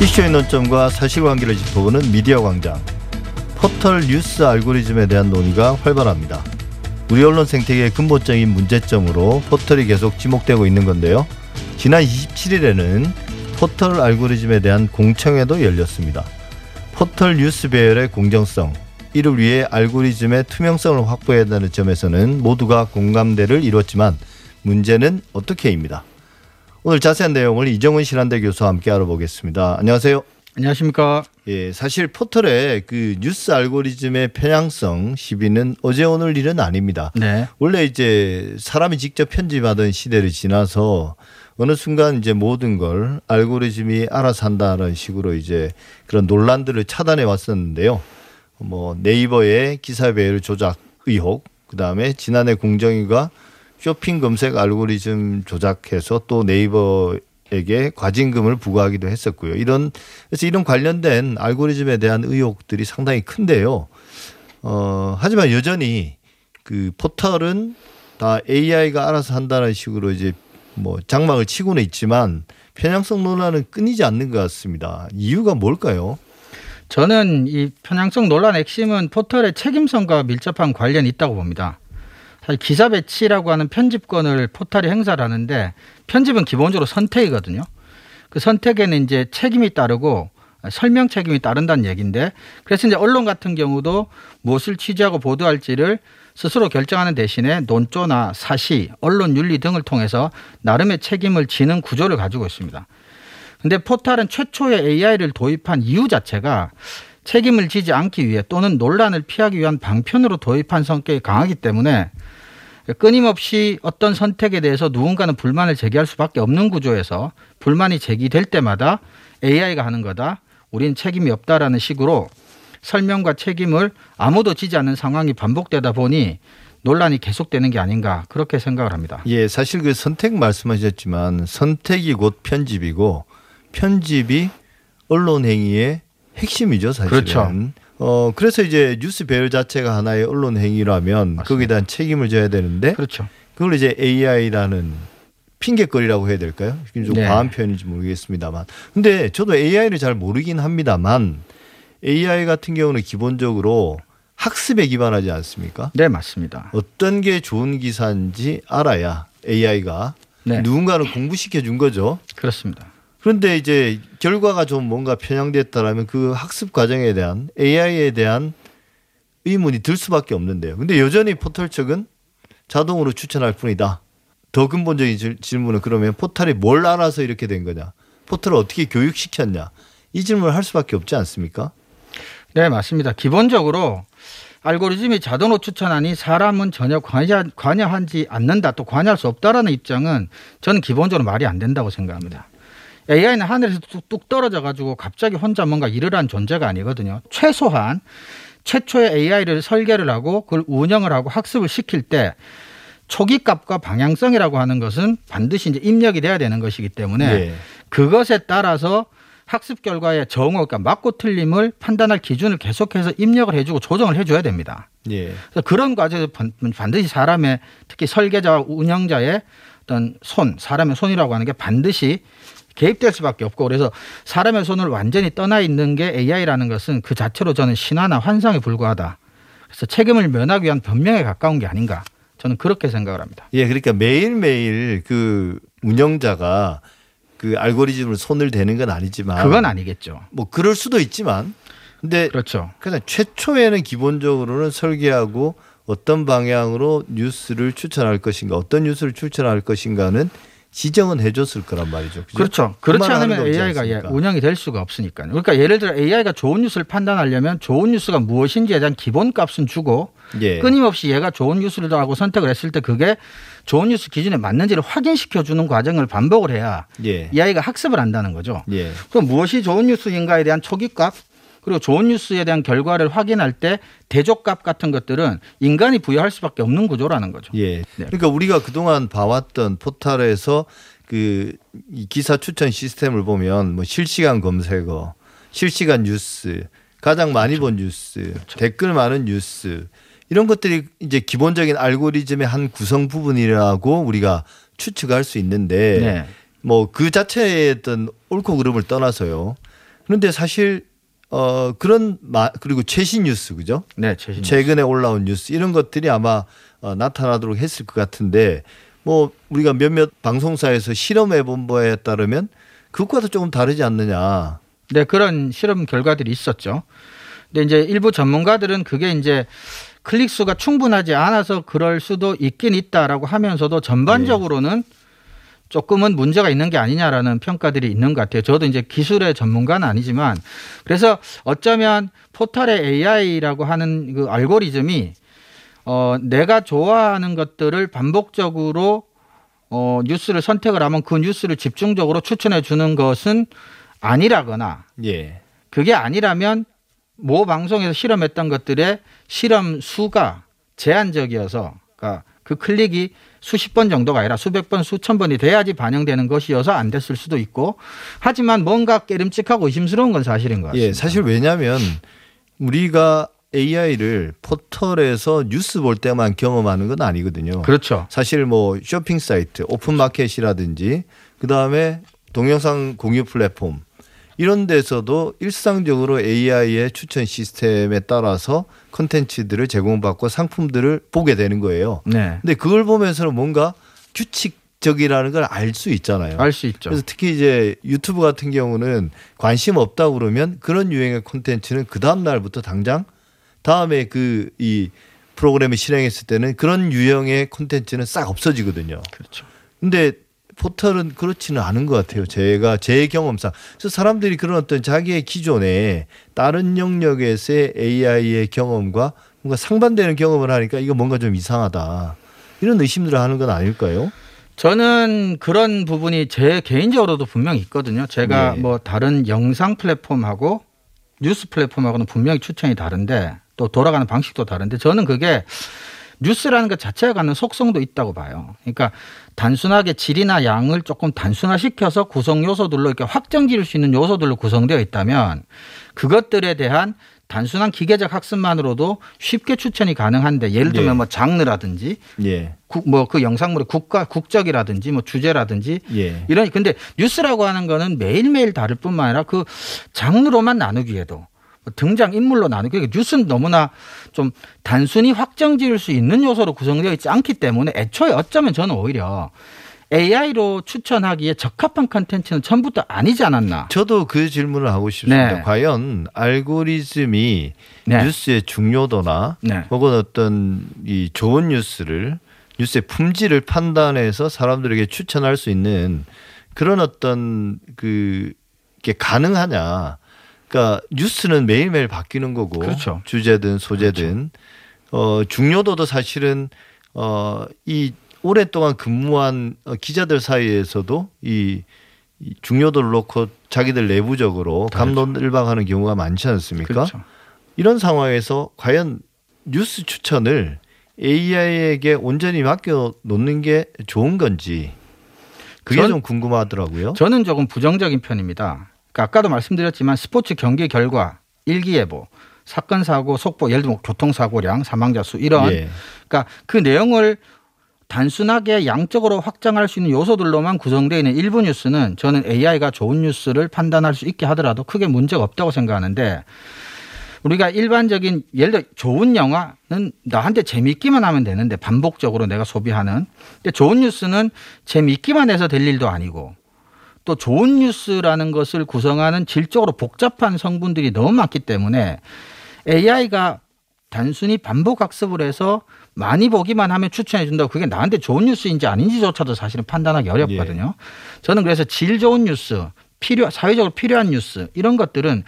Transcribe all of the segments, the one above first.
이슈의 논점과 사실관계를 짚어보는 미디어 광장. 포털 뉴스 알고리즘에 대한 논의가 활발합니다. 우리 언론 생태계의 근본적인 문제점으로 포털이 계속 지목되고 있는 건데요. 지난 27일에는 포털 알고리즘에 대한 공청회도 열렸습니다. 포털 뉴스 배열의 공정성, 이를 위해 알고리즘의 투명성을 확보해야 한다는 점에서는 모두가 공감대를 이뤘지만 문제는 어떻게입니다. 오늘 자세한 내용을 이정은 신한대 교수와 함께 알아보겠습니다. 안녕하세요. 안녕하십니까. 예, 사실 포털의 그 뉴스 알고리즘의 편향성 시비는 어제 오늘 일은 아닙니다. 네. 원래 이제 사람이 직접 편집하던 시대를 지나서 어느 순간 이제 모든 걸 알고리즘이 알아서 한다는 식으로 이제 그런 논란들을 차단해 왔었는데요. 뭐 네이버의 기사 배열 조작 의혹, 그 다음에 지난해 공정위가 쇼핑 검색 알고리즘 조작해서 또 네이버에게 과징금을 부과하기도 했었고요. 이런 그래서 이런 관련된 알고리즘에 대한 의혹들이 상당히 큰데요. 어, 하지만 여전히 그 포털은 다 AI가 알아서 한다는 식으로 이제 뭐 장막을 치고는 있지만 편향성 논란은 끊이지 않는 것 같습니다. 이유가 뭘까요? 저는 이 편향성 논란의 핵심은 포털의 책임성과 밀접한 관련이 있다고 봅니다. 사실 기사 배치라고 하는 편집권을 포털이 행사를 하는데 편집은 기본적으로 선택이거든요. 그 선택에는 이제 책임이 따르고 설명 책임이 따른다는 얘기인데 그래서 이제 언론 같은 경우도 무엇을 취재하고 보도할지를 스스로 결정하는 대신에 논조나 사시, 언론 윤리 등을 통해서 나름의 책임을 지는 구조를 가지고 있습니다. 근데 포탈은 최초의 AI를 도입한 이유 자체가 책임을 지지 않기 위해 또는 논란을 피하기 위한 방편으로 도입한 성격이 강하기 때문에 끊임없이 어떤 선택에 대해서 누군가는 불만을 제기할 수밖에 없는 구조에서 불만이 제기될 때마다 AI가 하는 거다. 우린 책임이 없다라는 식으로 설명과 책임을 아무도 지지 않는 상황이 반복되다 보니 논란이 계속되는 게 아닌가 그렇게 생각을 합니다. 예, 사실 그 선택 말씀하셨지만 선택이 곧 편집이고 편집이 언론 행위의 핵심이죠, 사실은. 그렇죠. 어, 그래서 이제 뉴스 배열 자체가 하나의 언론 행위라면 맞습니다. 거기에 대한 책임을 져야 되는데 그렇죠. 그걸 이제 AI라는 핑계거리라고 해야 될까요? 좀 네. 과한 표현인지 모르겠습니다만. 근데 저도 AI를 잘 모르긴 합니다만 AI 같은 경우는 기본적으로 학습에 기반하지 않습니까? 네, 맞습니다. 어떤 게 좋은 기사인지 알아야 AI가 네. 누군가는 공부시켜 준 거죠. 그렇습니다. 그런데 이제 결과가 좀 뭔가 편향됐다라면 그 학습 과정에 대한 AI에 대한 의문이 들 수밖에 없는데요. 근데 여전히 포털 측은 자동으로 추천할 뿐이다. 더 근본적인 질문은 그러면 포털이 뭘 알아서 이렇게 된 거냐? 포털을 어떻게 교육시켰냐? 이 질문을 할 수밖에 없지 않습니까? 네, 맞습니다. 기본적으로 알고리즘이 자동으로 추천하니 사람은 전혀 관여, 관여하지 않는다 또 관여할 수 없다라는 입장은 저는 기본적으로 말이 안 된다고 생각합니다. AI는 하늘에서 뚝뚝 떨어져 가지고 갑자기 혼자 뭔가 일을 한 존재가 아니거든요. 최소한 최초의 AI를 설계를 하고 그걸 운영을 하고 학습을 시킬 때 초기 값과 방향성이라고 하는 것은 반드시 이제 입력이 돼야 되는 것이기 때문에 네. 그것에 따라서 학습 결과의 정오, 그러니까 맞고 틀림을 판단할 기준을 계속해서 입력을 해주고 조정을 해줘야 됩니다. 예. 그래서 그런 과정에서 반드시 사람의 특히 설계자와 운영자의 어떤 손, 사람의 손이라고 하는 게 반드시 개입될 수밖에 없고 그래서 사람의 손을 완전히 떠나 있는 게 AI라는 것은 그 자체로 저는 신화나 환상에 불과하다. 그래서 책임을 면하기 위한 변명에 가까운 게 아닌가. 저는 그렇게 생각을 합니다. 예, 그러니까 매일매일 그 운영자가 그 알고리즘을 손을 대는 건 아니지만 그건 아니겠죠. 뭐 그럴 수도 있지만 근데 그렇죠. 그냥 최초에는 기본적으로는 설계하고 어떤 방향으로 뉴스를 추천할 것인가 어떤 뉴스를 추천할 것인가는 지정은 해줬을 거란 말이죠. 그죠? 그렇죠. 그렇지 않으면 AI가 예, 운영이 될 수가 없으니까요. 그러니까 예를 들어 AI가 좋은 뉴스를 판단하려면 좋은 뉴스가 무엇인지에 대한 기본값은 주고 예. 끊임없이 얘가 좋은 뉴스를 하고 선택을 했을 때 그게 좋은 뉴스 기준에 맞는지를 확인시켜 주는 과정을 반복을 해야 예. 이 아이가 학습을 한다는 거죠. 예. 그럼 무엇이 좋은 뉴스인가에 대한 초기값 그리고 좋은 뉴스에 대한 결과를 확인할 때 대조값 같은 것들은 인간이 부여할 수밖에 없는 구조라는 거죠. 예. 네. 그러니까 우리가 그동안 봐왔던 포털에서 그 기사 추천 시스템을 보면 뭐 실시간 검색어, 실시간 뉴스, 가장 많이 그렇죠. 본 뉴스, 그렇죠. 댓글 많은 뉴스 이런 것들이 이제 기본적인 알고리즘의 한 구성 부분이라고 우리가 추측할 수 있는데 네. 뭐그 자체의 어떤 옳고 그름을 떠나서요. 그런데 사실 어 그런 마 그리고 최신 뉴스 그죠? 네, 최신. 최근에 올라온 뉴스 이런 것들이 아마 어, 나타나도록 했을 것 같은데 뭐 우리가 몇몇 방송사에서 실험해 본 바에 따르면 그것과도 조금 다르지 않느냐. 네, 그런 실험 결과들이 있었죠. 근데 이제 일부 전문가들은 그게 이제 클릭 수가 충분하지 않아서 그럴 수도 있긴 있다라고 하면서도 전반적으로는 조금은 문제가 있는 게 아니냐라는 평가들이 있는 것 같아요. 저도 이제 기술의 전문가는 아니지만 그래서 어쩌면 포털의 AI라고 하는 그 알고리즘이 어 내가 좋아하는 것들을 반복적으로 어 뉴스를 선택을 하면 그 뉴스를 집중적으로 추천해 주는 것은 아니라거나 예. 그게 아니라면 모 방송에서 실험했던 것들의 실험 수가 제한적이어서 그러니까 그 클릭이 수십 번 정도가 아니라 수백 번, 수천 번이 돼야지 반영되는 것이어서 안 됐을 수도 있고 하지만 뭔가 깨름칙하고 의심스러운 건 사실인 것 같습니다. 예, 사실 왜냐하면 우리가 AI를 포털에서 뉴스 볼 때만 경험하는 건 아니거든요. 그렇죠. 사실 뭐 쇼핑 사이트, 오픈 마켓이라든지 그 다음에 동영상 공유 플랫폼 이런 데서도 일상적으로 AI의 추천 시스템에 따라서 컨텐츠들을 제공받고 상품들을 보게 되는 거예요. 네. 근데 그걸 보면서는 뭔가 규칙 적이라는 걸 알 수 있잖아요. 알 수 있죠. 그래서 특히 이제 유튜브 같은 경우는 관심 없다 그러면 그런 유행의 콘텐츠는 그 다음 날부터 당장 다음에 그 이 프로그램을 실행했을 때는 그런 유형의 콘텐츠는 싹 없어지거든요. 그렇죠. 근데 포털은 그렇지는 않은 것 같아요. 제가 제 경험상. 그래서 사람들이 그런 어떤 자기의 기존에 다른 영역에서의 AI의 경험과 뭔가 상반되는 경험을 하니까 이거 뭔가 좀 이상하다. 이런 의심들을 하는 건 아닐까요? 저는 그런 부분이 제 개인적으로도 분명히 있거든요. 제가 네. 뭐 다른 영상 플랫폼하고 뉴스 플랫폼하고는 분명히 추천이 다른데 또 돌아가는 방식도 다른데 저는 그게 뉴스라는 것 자체가 갖는 속성도 있다고 봐요. 그러니까 단순하게 질이나 양을 조금 단순화시켜서 구성 요소들로 이렇게 확정 지을 수 있는 요소들로 구성되어 있다면 그것들에 대한 단순한 기계적 학습만으로도 쉽게 추천이 가능한데 예를 들면 예. 뭐 장르라든지 예. 뭐그 영상물의 국가 국적이라든지 뭐 주제라든지 예. 이런 근데 뉴스라고 하는 거는 매일매일 다를 뿐만 아니라 그 장르로만 나누기에도 뭐 등장 인물로 나누기 그러니까 뉴스는 너무나 좀 단순히 확정 지을 수 있는 요소로 구성되어 있지 않기 때문에 애초에 어쩌면 저는 오히려 AI로 추천하기에 적합한 컨텐츠는 처음부터 아니지 않았나. 저도 그 질문을 하고 싶습니다. 네. 과연 알고리즘이 네. 뉴스의 중요도나 네. 혹은 어떤 이 좋은 뉴스를 뉴스의 품질을 판단해서 사람들에게 추천할 수 있는 그런 어떤 그게 가능하냐. 그러니까 뉴스는 매일매일 바뀌는 거고 그렇죠. 주제든 소재든 어 중요도도 사실은 어이 오랫동안 근무한 어, 기자들 사이에서도 이, 이 중요도를 놓고 자기들 내부적으로 감론을박하는 경우가 많지 않습니까? 그렇죠. 이런 상황에서 과연 뉴스 추천을 AI에게 온전히 맡겨 놓는 게 좋은 건지 그게 전- 좀 궁금하더라고요. 저는 조금 부정적인 편입니다. 그러니까 아까도 말씀드렸지만 스포츠 경기 결과 일기예보, 사건 사고 속보, 예를 들면 교통사고량, 사망자 수 이런 예. 그러니까 그 내용을 단순하게 양적으로 확장할 수 있는 요소들로만 구성되어 있는 일부 뉴스는 저는 AI가 좋은 뉴스를 판단할 수 있게 하더라도 크게 문제가 없다고 생각하는데 우리가 일반적인 예를 들어 좋은 영화는 나한테 재미있기만 하면 되는데 반복적으로 내가 소비하는 근데 좋은 뉴스는 재미있기만 해서 될 일도 아니고 또 좋은 뉴스라는 것을 구성하는 질적으로 복잡한 성분들이 너무 많기 때문에 AI가 단순히 반복 학습을 해서 많이 보기만 하면 추천해 준다고 그게 나한테 좋은 뉴스인지 아닌지조차도 사실은 판단하기 어렵거든요. 저는 그래서 질 좋은 뉴스, 필요 사회적으로 필요한 뉴스 이런 것들은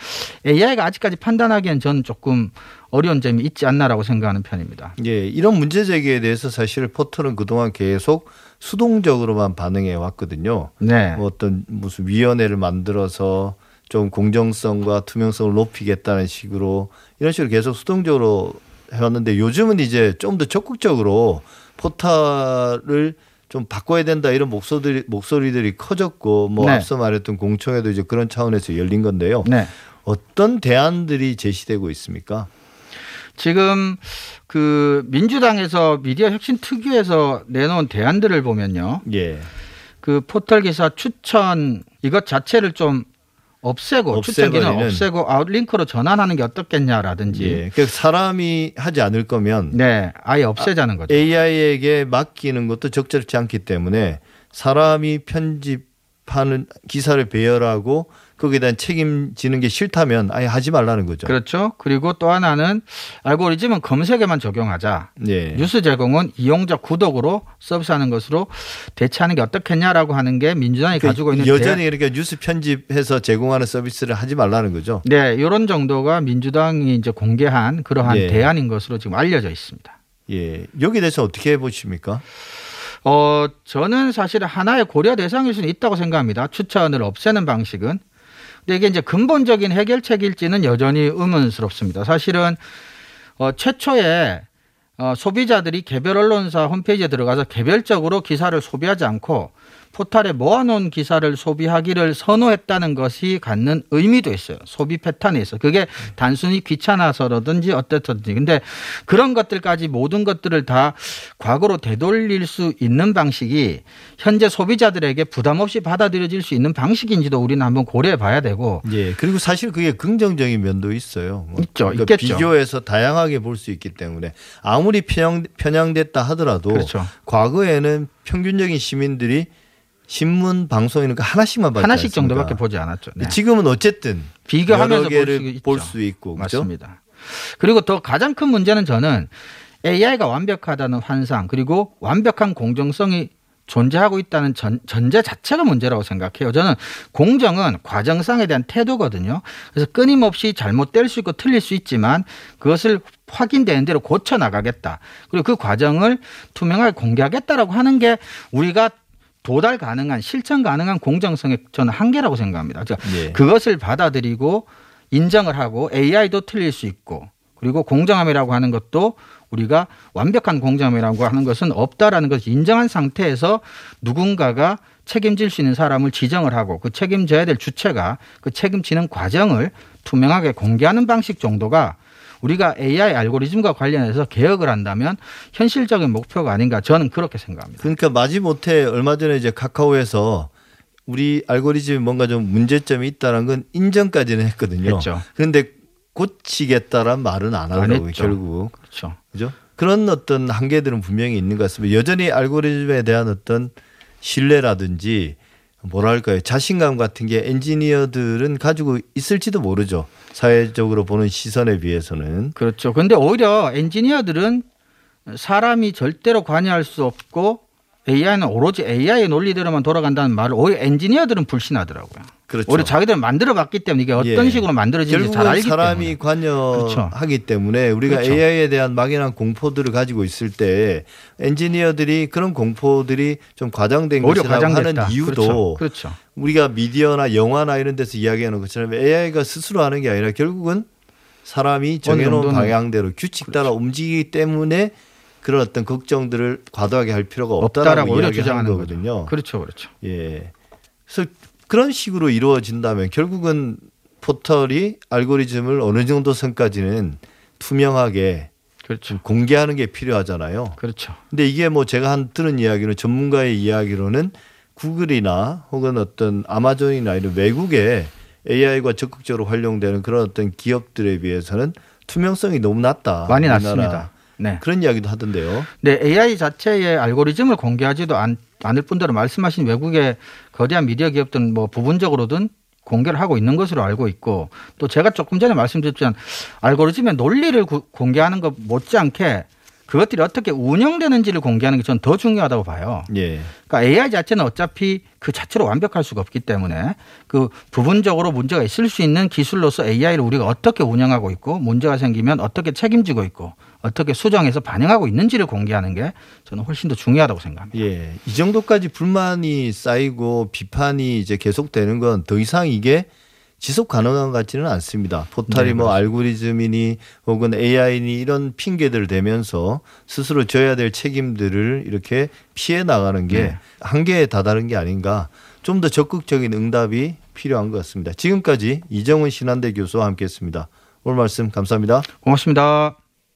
AI가 아직까지 판단하기엔 저는 조금 어려운 점이 있지 않나라고 생각하는 편입니다. 예, 이런 문제 제기에 대해서 사실 포털은 그동안 계속 수동적으로만 반응해 왔거든요. 네. 뭐 어떤 무슨 위원회를 만들어서 좀 공정성과 투명성을 높이겠다는 식으로 이런 식으로 계속 수동적으로 해왔는데 요즘은 이제 좀 더 적극적으로 포탈을 좀 바꿔야 된다 이런 목소리들이 목소리들이 커졌고 뭐 네. 앞서 말했던 공청회도 이제 그런 차원에서 열린 건데요. 네. 어떤 대안들이 제시되고 있습니까? 지금 그 민주당에서 미디어 혁신 특위에서 내놓은 대안들을 보면요. 예. 그 포털 기사 추천 이것 자체를 좀 없애고 추천 기능 없애버리는. 없애고 아웃링크로 전환하는 게 어떻겠냐라든지 예. 그 사람이 하지 않을 거면 네 아예 없애자는 거죠. AI에게 맡기는 것도 적절치 않기 때문에 사람이 편집 하는 기사를 배열하고 거기에 대한 책임지는 게 싫다면 아예 하지 말라는 거죠. 그렇죠. 그리고 또 하나는 알고리즘은 검색에만 적용하자. 예. 뉴스 제공은 이용자 구독으로 서비스하는 것으로 대체하는 게 어떻겠냐라고 하는 게 민주당이 그 가지고 있는 여전히 이렇게 뉴스 편집해서 제공하는 서비스를 하지 말라는 거죠. 대... 네 이런 정도가 민주당이 이제 공개한 그러한 예. 대안인 것으로 지금 알려져 있습니다. 예. 여기에 대해서 어떻게 보십니까? 어 저는 사실 하나의 고려 대상일 수는 있다고 생각합니다. 추천을 없애는 방식은. 근데 이게 이제 근본적인 해결책일지는 여전히 의문스럽습니다. 사실은 어, 최초에 어, 소비자들이 개별 언론사 홈페이지에 들어가서 개별적으로 기사를 소비하지 않고 포탈에 모아놓은 기사를 소비하기를 선호했다는 것이 갖는 의미도 있어요. 소비 패턴에 있어. 그게 단순히 귀찮아서라든지 어떻든지. 근데 그런 것들까지 모든 것들을 다 과거로 되돌릴 수 있는 방식이 현재 소비자들에게 부담 없이 받아들여질 수 있는 방식인지도 우리는 한번 고려해 봐야 되고 예. 그리고 사실 그게 긍정적인 면도 있어요. 뭐 있죠. 그러니까 있겠죠. 비교해서 다양하게 볼 수 있기 때문에 아무리 편향, 편향됐다 하더라도 그렇죠. 과거에는 평균적인 시민들이 신문 방송 이런 거 하나씩만 봤지 하나씩 않습니까? 정도밖에 보지 않았죠. 네. 지금은 어쨌든 비교하면서. 볼 수 있고 그렇죠? 맞습니다. 그리고 더 가장 큰 문제는 저는 AI가 완벽하다는 환상 그리고 완벽한 공정성이 존재하고 있다는 전, 전제 자체가 문제라고 생각해요. 저는 공정은 과정상에 대한 태도거든요. 그래서 끊임없이 잘못될 수 있고 틀릴 수 있지만 그것을 확인되는 대로 고쳐 나가겠다. 그리고 그 과정을 투명하게 공개하겠다라고 하는 게 우리가 도달 가능한 실천 가능한 공정성의 저는 한계라고 생각합니다. 그러니까 예. 그것을 받아들이고 인정을 하고 AI도 틀릴 수 있고 그리고 공정함이라고 하는 것도 우리가 완벽한 공정함이라고 하는 것은 없다라는 것을 인정한 상태에서 누군가가 책임질 수 있는 사람을 지정을 하고 그 책임져야 될 주체가 그 책임지는 과정을 투명하게 공개하는 방식 정도가 우리가 AI 알고리즘과 관련해서 개혁을 한다면 현실적인 목표가 아닌가 저는 그렇게 생각합니다. 그러니까 마지못해 얼마 전에 이제 카카오에서 우리 알고리즘에 뭔가 좀 문제점이 있다는 건 인정까지는 했거든요. 했죠. 그런데 고치겠다란 말은 안안 하더라고요. 결국. 그렇죠. 그죠? 그런 어떤 한계들은 분명히 있는 것 같습니다. 여전히 알고리즘에 대한 어떤 신뢰라든지 뭐랄까요 자신감 같은 게 엔지니어들은 가지고 있을지도 모르죠. 사회적으로 보는 시선에 비해서는 그렇죠. 근데 오히려 엔지니어들은 사람이 절대로 관여할 수 없고 AI는 오로지 AI의 논리대로만 돌아간다는 말을 오히려 엔지니어들은 불신하더라고요. 그렇죠. 오히려 자기들은 만들어 봤기 때문에 이게 어떤 예. 식으로 만들어지는지 잘 알기 사람이 때문에. 관여하기 때문에 우리가 그렇죠. AI에 대한 막연한 공포들을 가지고 있을 때 엔지니어들이 그런 공포들이 좀 과장된 것이라고 과장됐다. 하는 이유도 그렇죠. 그렇죠. 우리가 미디어나 영화나 이런 데서 이야기하는 것처럼 AI가 스스로 하는 게 아니라 결국은 사람이 정해놓은 방향대로 규칙 따라 움직이기 때문에 그런 어떤 걱정들을 과도하게 할 필요가 없다라고, 없다라고 이야기하는 거거든요. 거죠. 그렇죠. 그렇죠. 예. 그래서 그런 식으로 이루어진다면 결국은 포털이 알고리즘을 어느 정도 선까지는 투명하게 그렇죠. 공개하는 게 필요하잖아요. 그렇죠. 근데 이게 뭐 제가 한 들은 이야기는 전문가의 이야기로는 구글이나 혹은 어떤 아마존이나 이런 외국의 AI가 적극적으로 활용되는 그런 어떤 기업들에 비해서는 투명성이 너무 낮다. 많이. 낮습니다. 네. 그런 이야기도 하던데요. 네, AI 자체의 알고리즘을 공개하지도 않, 않을 뿐더러 말씀하신 외국의 거대한 미디어 기업들은 뭐 부분적으로든 공개를 하고 있는 것으로 알고 있고 또 제가 조금 전에 말씀드렸지만 알고리즘의 논리를 구- 공개하는 것 못지않게 그것들이 어떻게 운영되는지를 공개하는 게 저는 더 중요하다고 봐요. 예. 그러니까 AI 자체는 어차피 그 자체로 완벽할 수가 없기 때문에 그 부분적으로 문제가 있을 수 있는 기술로서 AI를 우리가 어떻게 운영하고 있고 문제가 생기면 어떻게 책임지고 있고 어떻게 수정해서 반영하고 있는지를 공개하는 게 저는 훨씬 더 중요하다고 생각합니다. 예. 이 정도까지 불만이 쌓이고 비판이 이제 계속되는 건 더 이상 이게 지속 가능한 것 같지는 않습니다. 포탈이 네, 뭐. 알고리즘이니 혹은 AI니 이런 핑계들을 대면서 스스로 져야 될 책임들을 이렇게 피해 나가는 게 네. 한계에 다다른 게 아닌가. 좀 더 적극적인 응답이 필요한 것 같습니다. 지금까지 이정훈 신한대 교수와 함께했습니다. 오늘 말씀 감사합니다. 고맙습니다.